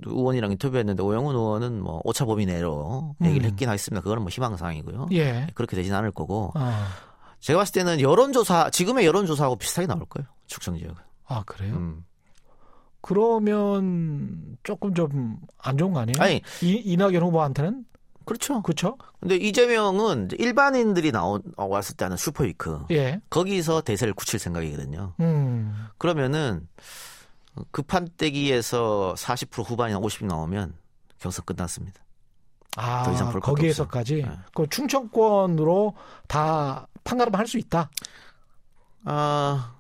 의원이랑 인터뷰했는데 오영훈 의원은 뭐 오차 범위 내로 얘기를 음. 했긴 했습니다. 그거는 뭐 희망사항이고요. 예. 그렇게 되진 않을 거고 아, 제가 봤을 때는 여론조사 지금의 여론조사하고 비슷하게 나올 거예요. 축성 지역은. 아 그래요? 음. 그러면 조금 좀 안 좋은 거 아니에요? 아니 이, 이낙연 후보한테는 그렇죠. 그렇죠? 근데 이재명은 일반인들이 나오, 왔을 때 하는 슈퍼위크 예. 거기서 대세를 굳힐 생각이거든요. 음. 그러면은 그 판때기에서 40% 후반이나 50 나오면 경선 끝났습니다. 아, 더 이상 볼 거기에서까지. 네. 그 충청권으로 다 판가름 할수 있다. 아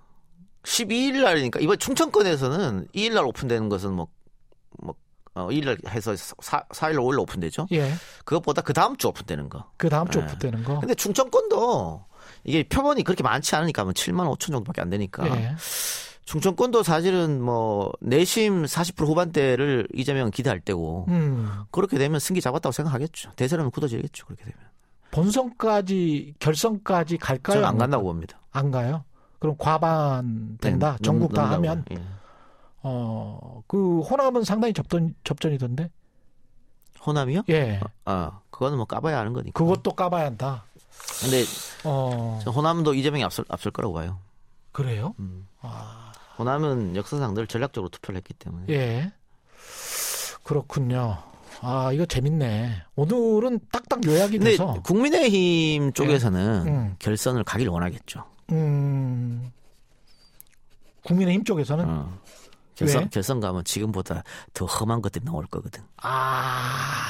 12일 날이니까 이번 충청권에서는 2일 날 오픈되는 것은 뭐, 뭐 어, 1일 해서 4, 4일 5일 오픈되죠. 예. 그것보다 그 다음 주 오픈되는 거. 그 다음 주 예. 오픈되는 거. 근데 충청권도 이게 표본이 그렇게 많지 않으니까 뭐 7만 5천 정도밖에 안 되니까 예. 충청권도 사실은 뭐 내심 40% 후반대를 이재명은 기대할 때고 음. 그렇게 되면 승기 잡았다고 생각하겠죠. 대세는 굳어지겠죠. 그렇게 되면. 본선까지 결선까지 갈까요? 저는 안 간다고 봅니다. 안 가요? 그럼 과반 된다. 네, 전국 다 넘- 하면. 예. 어, 그 호남은 상당히 접전 접전이던데. 호남이요? 예. 아, 그거는 뭐 까봐야 아는 거니까. 그것도 까봐야 한다. 근데 어. 저 호남도 이재명이 앞설, 앞설 거라고 봐요. 그래요? 음. 아. 호남은 역사상 늘 전략적으로 투표를 했기 때문에. 예. 그렇군요. 아, 이거 재밌네. 오늘은 딱딱 요약이 근데 돼서 국민의힘 쪽에서는 음. 결선을 가길 원하겠죠. 음. 국민의힘 쪽에서는 어. 결선, 왜? 결선 가면 지금보다 더 험한 것들이 나올 거거든. 아,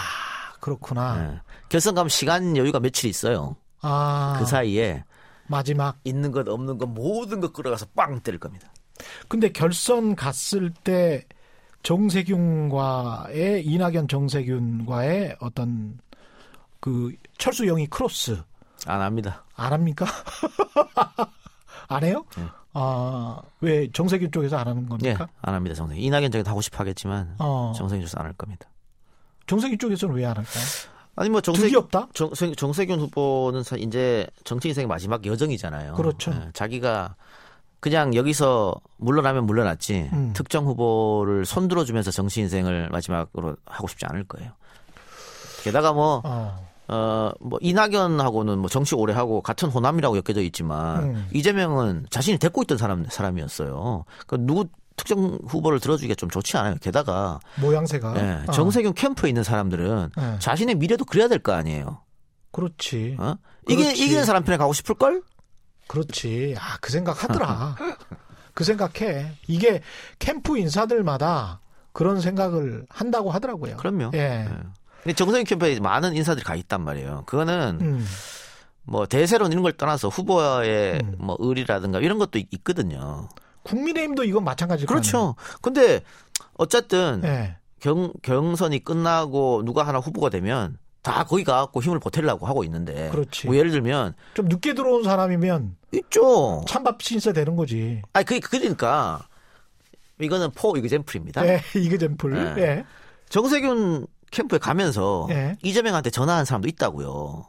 그렇구나. 예. 결선 가면 시간 여유가 며칠 있어요. 아. 그 사이에 마지막 있는 것 없는 것 모든 것 끌어가서 빵 때릴 겁니다. 근데 결선 갔을 때 정세균과의 이낙연 정세균과의 어떤 그 철수 영희 크로스 안 합니다. 안 합니까? 안 해요? 네. 아, 왜 정세균 쪽에서 안 하는 예, 겁니까? 안 합니다. 정세균. 이낙연 쪽에 하고 싶어 하겠지만 어. 정세균 쪽에서 안 할 겁니다. 정세균 쪽에서는 왜 안 할까요? 아니 뭐 정세, 없다? 정세, 정세균 후보는 사- 이제 정치 인생 마지막 여정이잖아요. 그렇죠. 예, 자기가 그냥 여기서 물러나면 물러났지 음. 특정 후보를 손들어주면서 정치 인생을 마지막으로 하고 싶지 않을 거예요. 게다가 뭐 어. 어, 뭐, 이낙연하고는 뭐 정치 오래 하고 같은 호남이라고 엮여져 있지만, 음. 이재명은 자신이 데리고 있던 사람, 사람이었어요. 그 누구 특정 후보를 들어주기가 좀 좋지 않아요. 게다가, 모양새가. 예, 어. 정세균 캠프에 있는 사람들은 예. 자신의 미래도 그래야 될 거 아니에요. 그렇지. 어? 그렇지. 이기는 사람 편에 가고 싶을 걸? 그렇지. 아, 그 생각 하더라. 그 생각해. 이게 캠프 인사들마다 그런 생각을 한다고 하더라고요. 그럼요. 예. 예. 근데 정세균 캠프에 많은 인사들이 가 있단 말이에요. 그거는 음. 뭐 대세론 이런 걸 떠나서 후보의 음. 뭐 의리라든가 이런 것도 있- 있거든요. 국민의힘도 이건 마찬가지일 거 그렇죠. 근데 어쨌든. 예. 경, 경선이 끝나고 누가 하나 후보가 되면 다 거기 가갖고 힘을 보태려고 하고 있는데. 그렇지. 뭐 예를 들면 좀 늦게 들어온 사람이면 있죠. 찬밥 신세 되는 거지. 아니 그 그러니까 이거는 for example입니다. 예, example. 네. 예. 정세균 캠프에 가면서 예. 이재명한테 전화한 사람도 있다고요.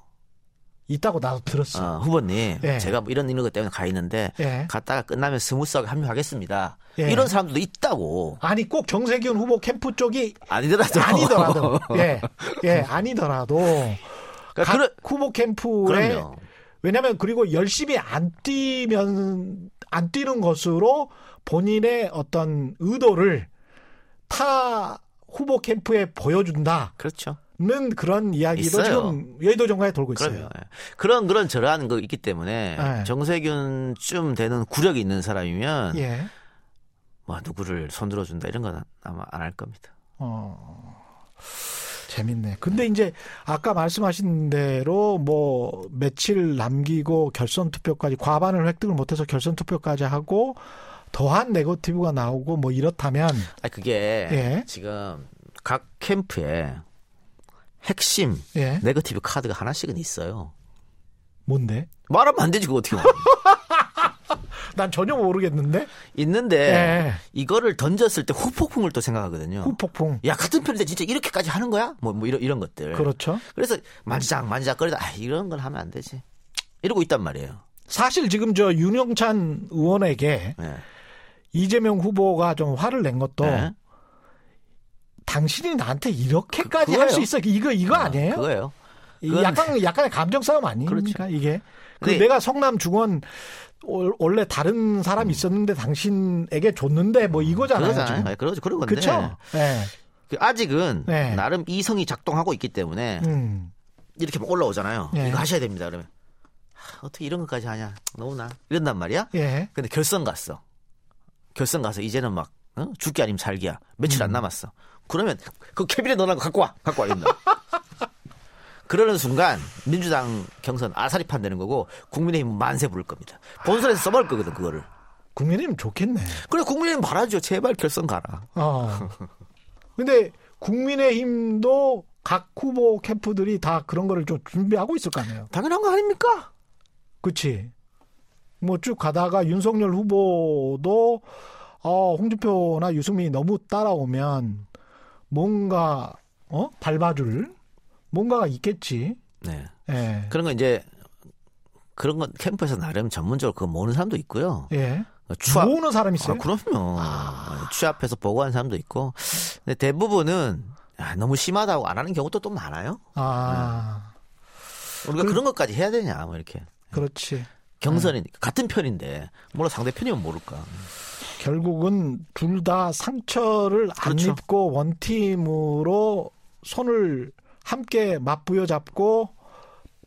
있다고 나도 들었어. 어, 후보님, 예. 제가 뭐 이런 이런 것 때문에 가 있는데 예. 갔다가 끝나면 스무스하게 합류하겠습니다. 예. 이런 사람들도 있다고. 아니 꼭 정세균 후보 캠프 쪽이 아니더라도. 아니더라도 예. 예, 아니더라도 그러니까 각 그런- 후보 캠프에 그럼요. 왜냐하면 그리고 열심히 안 뛰면 안 뛰는 것으로 본인의 어떤 의도를 타 후보 캠프에 보여준다는 그렇죠. 그런 이야기도 있어요. 지금 여의도 정가에 돌고 있어요. 그럼요. 예. 그런 그런 저러한 거 있기 때문에 예. 정세균쯤 되는 구력이 있는 사람이면 예. 뭐 누구를 손들어 준다 이런 건 아마 안 할 겁니다. 어. 재밌네. 근데 이제 아까 말씀하신 대로 뭐 며칠 남기고 결선 투표까지 과반을 획득을 못해서 결선 투표까지 하고 더한 네거티브가 나오고 뭐 이렇다면 아 그게 예. 지금 각 캠프에 핵심 예 네거티브 카드가 하나씩은 있어요. 뭔데? 말하면 안 되지 그거 어떻게. 난 전혀 모르겠는데. 있는데 예. 이거를 던졌을 때 후폭풍을 또 생각하거든요. 후폭풍. 야 같은 편인데 진짜 이렇게까지 하는 거야? 뭐, 뭐 이런 이런 것들. 그렇죠. 그래서 만지작 만지작 거리다 아, 이런 걸 하면 안 되지. 이러고 있단 말이에요. 사실 지금 저 윤영찬 의원에게 예. 이재명 후보가 좀 화를 낸 것도 예. 당신이 나한테 이렇게까지 그- 할수 그거예요. 있어 이거 이거 아니에요? 그거예요. 이 그건- 약간 약간의 감정 싸움 아닙니까 이게? 그 근데- 내가 성남 중원 올- 원래 다른 사람 있었는데 당신에게 줬는데 뭐 이거잖아요. 그러잖아요. 그러죠. 그런 건데. 그렇죠. 네. 그 아직은 네. 나름 이성이 작동하고 있기 때문에 음. 이렇게 막 올라오잖아요. 네. 이거 하셔야 됩니다. 그러면 하, 어떻게 이런 것까지 하냐? 너무나 이런단 말이야. 예. 근데 결선 갔어. 결선 가서 이제는 막 어? 죽기 아니면 살기야. 며칠 안 음. 남았어. 그러면 그 캐비넷 넣어놓은 거 갖고 와. 갖고 와. 이런다. 그러는 순간 민주당 경선 아사리 판되는 거고 국민의힘 만세 부를 겁니다. 본선에서 써먹을 거거든 그거를. 국민의힘 좋겠네. 그래 국민의힘 바라죠. 제발 결선 가라. 어. 근데 국민의힘도 각 후보 캠프들이 다 그런 거를 좀 준비하고 있을 거 아니에요. 당연한 거 아닙니까? 그치? 뭐 쭉 가다가 윤석열 후보도 어, 홍준표나 유승민이 너무 따라오면 뭔가 어 밟아줄 뭔가가 있겠지. 네. 예. 그런 거 이제 그런 건 캠프에서 나름 전문적으로 그거 모르는 사람도 있고요. 예. 추합 모으는 사람 아, 있어요? 그럼요. 취합해서 보고한 사람도 있고. 근데 대부분은 아, 너무 심하다고 안 하는 경우도 또 많아요. 아, 우리가 그... 런 것까지 해야 되냐, 뭐 이렇게. 그렇지. 경선이니까 같은 편인데 뭐라 상대편이면 모를까. 결국은 둘 다 상처를 안 그렇죠. 입고 원팀으로 손을 함께 맞부여 잡고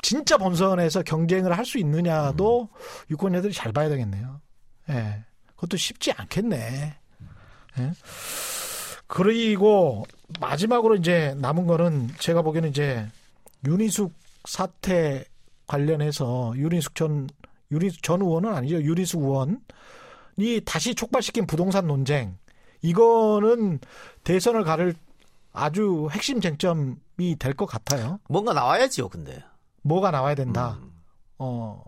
진짜 본선에서 경쟁을 할 수 있느냐도 유권자들이 잘 봐야 되겠네요. 예. 그것도 쉽지 않겠네. 예. 그리고 마지막으로 이제 남은 거는 제가 보기에는 이제 윤희숙 사태 관련해서 윤희숙 전 윤희숙 전 의원은 아니죠. 윤희숙 의원 이 다시 촉발시킨 부동산 논쟁. 이거는 대선을 가를 아주 핵심 쟁점이 될 것 같아요. 뭔가 나와야지요, 근데. 뭐가 나와야 된다. 음. 어,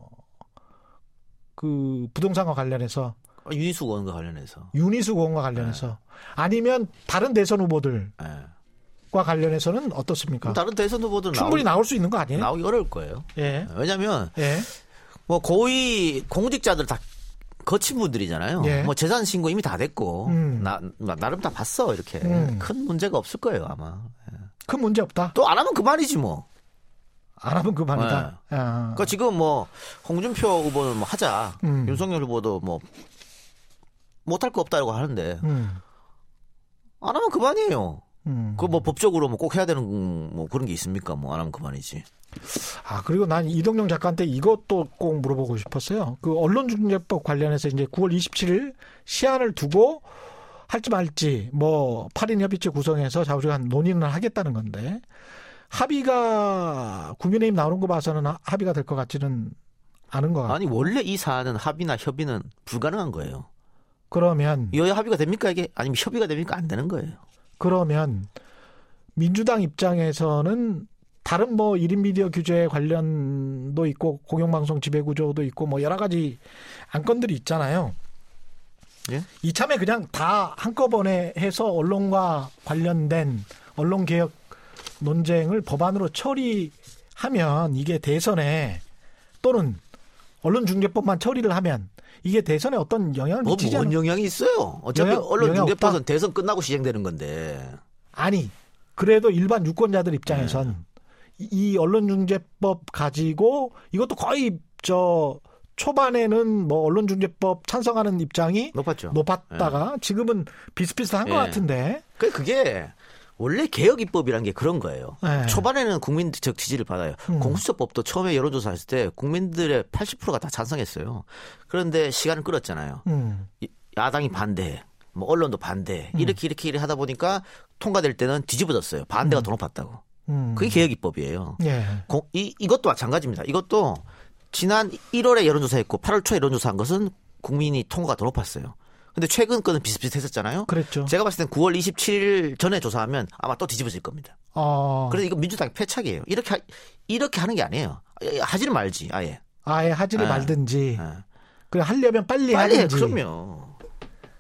그 부동산과 관련해서 아, 유니수 의원과 관련해서. 윤희숙 의원과 관련해서 아니면 다른 대선 후보들과 예. 관련해서는 어떻습니까? 다른 대선 후보들은 충분히 나오, 나올 수 있는 거 아니에요? 나오기 어려울 거예요. 예. 왜냐면 예. 뭐 고위 공직자들 다 거친 분들이잖아요. 예. 뭐 재산 신고 이미 다 됐고 음. 나, 나 나 름 다 봤어 이렇게 음. 큰 문제가 없을 거예요 아마. 큰 문제 없다. 또 안 하면 그만이지 뭐. 안 하면 그만이다. 아. 그러니까 지금 뭐 홍준표 후보는 뭐 하자. 음. 윤석열 후보도 뭐 못할 거 없다고 하는데 음. 안 하면 그만이에요. 음. 그뭐 법적으로 뭐 꼭 해야 되는 뭐 그런 게 있습니까? 뭐 안 하면 그만이지. 아, 그리고 난 이동영 작가한테 이것도 꼭 물어보고 싶었어요. 그 언론중재법 관련해서 이제 9월 27일 시한을 두고 할지 말지 뭐 8인 협의체 구성해서 좌우지간 논의는 하겠다는 건데 합의가 국민의힘 나오는 거 봐서는 하- 합의가 될 것 같지는 않은 것 같아요. 아니 원래 이 사안은 합의나 협의는 불가능한 거예요. 그러면 여야 합의가 됩니까 이게? 아니면 협의가 됩니까? 안 되는 거예요. 그러면 민주당 입장에서는 다른 뭐 1인 미디어 규제 관련도 있고 공영방송 지배구조도 있고 뭐 여러 가지 안건들이 있잖아요. 예? 이참에 그냥 다 한꺼번에 해서 언론과 관련된 언론 개혁 논쟁을 법안으로 처리하면 이게 대선에 또는 언론중재법만 처리를 하면 이게 대선에 어떤 영향을 뭐 미치지 뭔않 영향이 있어요? 어차피 영향- 언론 영향 중재법은 없다? 대선 끝나고 시행되는 건데. 아니 그래도 일반 유권자들 입장에선 이- 이 언론중재법 가지고 이것도 거의 저 초반에는 뭐 언론중재법 찬성하는 입장이 높았죠. 높았다가 지금은 비슷비슷한 것 예. 같은데 그 그게 원래 개혁 입법이란 게 그런 거예요. 네. 초반에는 국민적 지지를 받아요. 음. 공수처법도 처음에 여론조사 했을 때 국민들의 80%가 다 찬성했어요. 그런데 시간을 끌었잖아요. 음, 이- 야당이 반대, 뭐 언론도 반대, 이렇게 이렇게 이렇게 하다 보니까 통과될 때는 뒤집어졌어요. 반대가 더 높았다고. 음. 그게 개혁 입법이에요. 예. 공- 이, 이것도 마찬가지입니다. 이것도 지난 1월에 여론조사했고 8월 초에 여론조사한 것은 국민이 통과가 더 높았어요. 근데 최근 거는 비슷비슷했었잖아요. 그랬죠. 제가 봤을 땐 9월 27일 전에 조사하면 아마 또 뒤집어질 겁니다. 어, 그래서 이거 민주당의 패착이에요. 이렇게 하- 이렇게 하는 게 아니에요. 하지는 말지 아예. 아예 하지를 예. 말든지 예. 그 하려면 빨리, 빨리 해. 하든지 그럼요.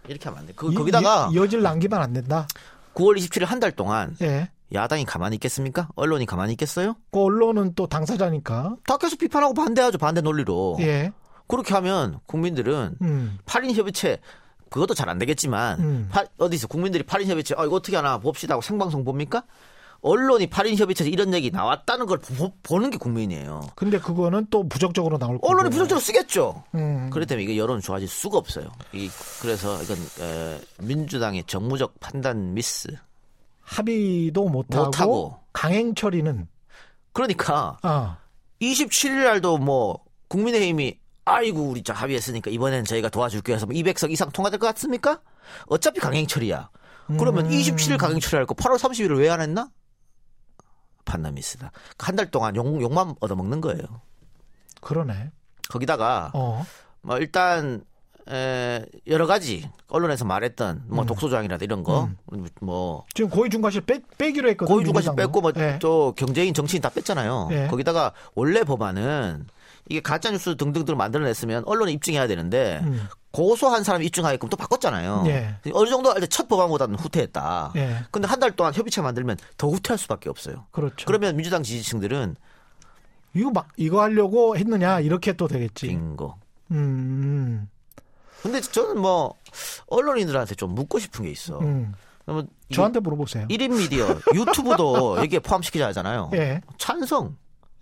이렇게 하면 안 돼. 그, 이- 거기다가 이- 여지를 남기면 안 된다. 9월 27일 한 달 동안 예. 야당이 가만히 있겠습니까? 언론이 가만히 있겠어요? 그 언론은 또 당사자니까. 다 계속 비판하고 반대하죠. 반대 논리로. 예. 그렇게 하면 국민들은 음. 8인 협의체 그것도 잘 안 되겠지만 음. 파- 어디서 국민들이 8인 협의체 아, 이거 어떻게 하나 봅시다 하고 생방송 봅니까? 언론이 8인 협의체에서 이런 얘기 나왔다는 걸 보, 는게 국민이에요. 근데 그거는 또 부정적으로 나올 거고. 언론이 부정적으로 쓰겠죠. 음. 그렇기 때문에 이게 여론 좋아질 수가 없어요. 이, 그래서 이건 에, 민주당의 정무적 판단 미스. 합의도 못하고, 못하고. 강행 처리는 그러니까 아, 27일 날도 뭐 국민의힘이 아이고 우리 저 합의했으니까 이번엔 저희가 도와줄게요 해서 뭐 200석 이상 통과될 것 같습니까? 어차피 강행 처리야. 그러면 음. 27일 강행 처리할 거 8월 30일을 왜 안 했나? 판단 미스다. 한 달 동안 욕, 욕만 얻어먹는 거예요. 그러네. 거기다가 어. 뭐 일단 에, 여러 가지 언론에서 말했던 뭐 독소조항이라든 이런 거, 뭐 지금 고위 중과실 빼, 빼기로 했거든요. 고위 중과실 민주당도. 뺐고 뭐 예. 또 경제인 정치인 다 뺐잖아요. 예. 거기다가 원래 법안은 이게 가짜 뉴스 등등등 만들어냈으면 언론에 입증해야 되는데 음. 고소한 사람이 입증하게끔 또 바꿨잖아요. 예. 어느 정도 첫 법안보다는 후퇴했다. 예. 근데 한 달 동안 협의체 만들면 더 후퇴할 수밖에 없어요. 그렇죠. 그러면 민주당 지지층들은 이거 막 이거 하려고 했느냐 이렇게 또 되겠지. bingo. 음. 근데 저는 뭐 언론인들한테 좀 묻고 싶은 게 있어. 음. 그러면 저한테 물어보세요. 1인 미디어 유튜브도 여기에 포함시키자 하잖아요. 예. 찬성.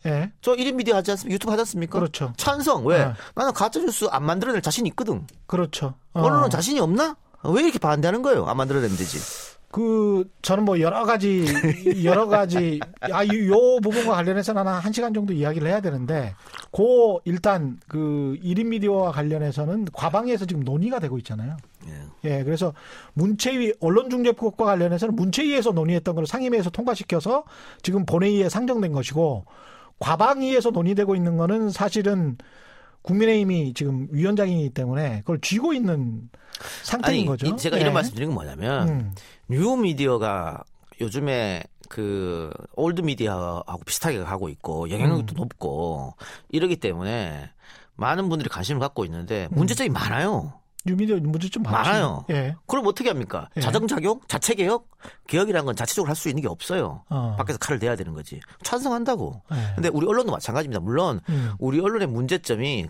예. 저 1인 미디어 하지 않습니까? 유튜브 하지 않습니까? 그렇죠. 찬성. 왜? 네. 나는 가짜 뉴스 안 만들어낼 자신 있거든. 그렇죠. 어. 언론은 자신이 없나? 왜 이렇게 반대하는 거예요? 안 만들어내면 되지. 그 저는 뭐 여러 가지 여러 가지 아요 요 부분과 관련해서는 한 1시간 정도 이야기를 해야 되는데 고 일단 그 1인 미디어와 관련해서는 과방위에서 지금 논의가 되고 있잖아요. 예. 예, 그래서 문체위 언론중재법과 관련해서는 문체위에서 논의했던 걸 상임위에서 통과시켜서 지금 본회의에 상정된 것이고 과방위에서 논의되고 있는 거는 사실은 국민의힘이 지금 위원장이기 때문에 그걸 쥐고 있는 상태인 아니, 거죠. 이- 제가 예. 이런 말씀 드리는 건 뭐냐면 음, 뉴 미디어가 요즘에 그 올드 미디어하고 비슷하게 가고 있고 영향력도 음. 높고 이러기 때문에 많은 분들이 관심을 갖고 있는데 문제점이 많아요. 뉴미디어 문제점 많죠. 많아요. 예. 그럼 어떻게 합니까? 예. 자정작용? 자체개혁? 개혁이라는 건 자체적으로 할 수 있는 게 없어요. 어. 밖에서 칼을 대야 되는 거지. 찬성한다고. 예. 근데 우리 언론도 마찬가지입니다. 물론 음. 우리 언론의 문제점이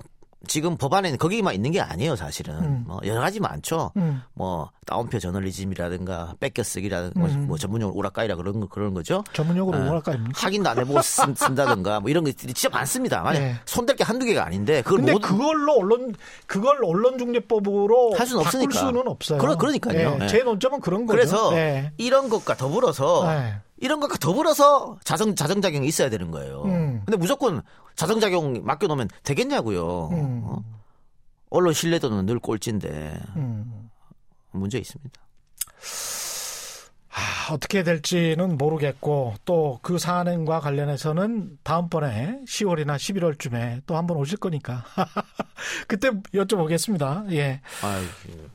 지금 법안에는 거기만 있는 게 아니에요, 사실은. 음. 뭐 여러 가지 많죠. 음. 뭐 다운표 저널리즘이라든가 뺏겨쓰기라든가 뭐- 음. 뭐 전문용어 오락가이라 그런 거 그런 거죠. 전문용어로 예. 뭐랄까입니까? 확인도 안 해보고 쓴, 쓴다든가 뭐 이런 것들이 진짜 많습니다. 만약 예. 손댈 게 한두 개가 아닌데 그걸 근데 모두 그걸로 언론 그걸 언론 중재법으로 할 수는 없으니까. 수는 없어요. 그러- 그러니까요. 예, 예. 제 논점은 그런 거죠. 그래서 예. 이런 것과 더불어서 예. 이런 것과 더불어서 자정 자정작용이 있어야 되는 거예요. 음. 근데 무조건 자정작용 맡겨놓으면 되겠냐고요. 음. 어? 언론 신뢰도는 늘 꼴찌인데 음. 문제 있습니다. 아, 어떻게 될지는 모르겠고 또 그 사안과 관련해서는 다음번에 10월이나 11월쯤에 또 한번 오실 거니까 그때 여쭤보겠습니다. 예. 아유,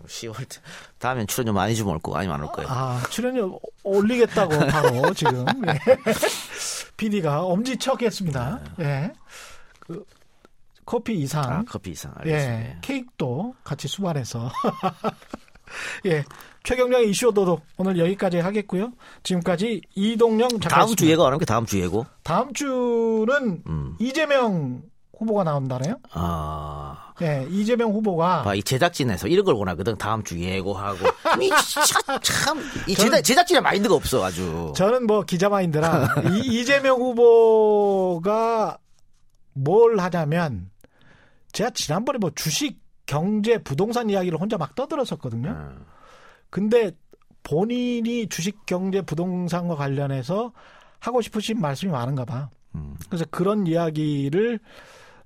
10월 때 다음엔 출연료 많이 주면 올 거고 아니면 안 올 거예요. 아 출연료 올리겠다고 바로 지금 예. PD가 엄지척했습니다. 예. 그 커피 이상 아, 커피 이상 알겠습니다. 예, 케이크도 같이 수반해서. 예, 최경량의 이슈오도도 오늘 여기까지 하겠고요. 지금까지 이동영 다음 작가였습니다. 주 예고 안 합니까? 다음 주 예고? 다음 주는 음. 이재명 후보가 나온다네요. 아, 예, 이재명 후보가 봐, 이 제작진에서 이런 걸 원하거든. 다음 주 예고하고. 이 참, 참, 이 저는- 제작, 제작 진의 마인드가 없어, 아주. 저는 뭐 기자 마인드라 이, 이재명 후보가 뭘 하냐면 제가 지난번에 뭐 주식 경제 부동산 이야기를 혼자 막 떠들었었거든요. 음. 근데 본인이 주식 경제 부동산과 관련해서 하고 싶으신 말씀이 많은가 봐. 음. 그래서 그런 이야기를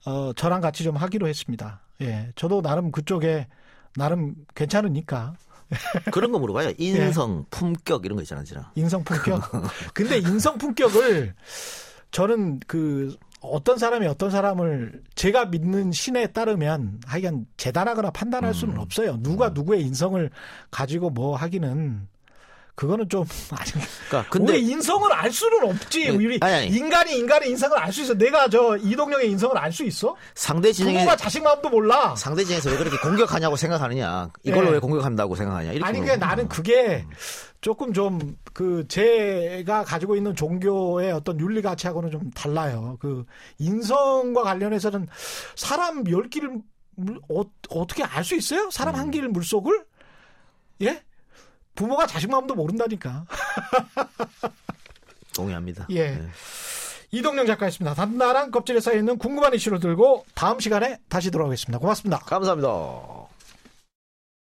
어 저랑 같이 좀 하기로 했습니다. 예. 저도 나름 그쪽에 나름 괜찮으니까 그런 거 물어봐요. 예. 인성, 품격 이런 거 있잖아, 진짜. 인성 품격. 근데 인성 품격을 저는 그 어떤 사람이 어떤 사람을 제가 믿는 신에 따르면 하여간 재단하거나 판단할 수는 없어요. 누가 누구의 인성을 가지고 뭐 하기는 그거는 좀 아니. 그러니까 근데 우리 인성을 알 수는 없지. 네. 우리 아니, 아니. 인간이 인간의 인성을 알 수 있어. 내가 저 이동영의 인성을 알 수 있어? 상대 진영에 부모가 자식 마음도 몰라. 상대 진영에서 왜 그렇게 공격하냐고 생각하느냐. 이걸로 예. 왜 공격한다고 생각하냐. 이렇게 아니 그게 나는. 그게 조금 좀 그 제가 가지고 있는 종교의 어떤 윤리 가치하고는 좀 달라요. 그 인성과 관련해서는 사람 열 길을 물- 어, 어떻게 알 수 있어요? 사람 음. 한길 물속을 예? 부모가 자식 마음도 모른다니까. 동의합니다. 예. 네. 이동영 작가였습니다. 단단한 껍질에 쌓여 있는 궁금한 이슈를 들고 다음 시간에 다시 돌아오겠습니다. 고맙습니다. 감사합니다.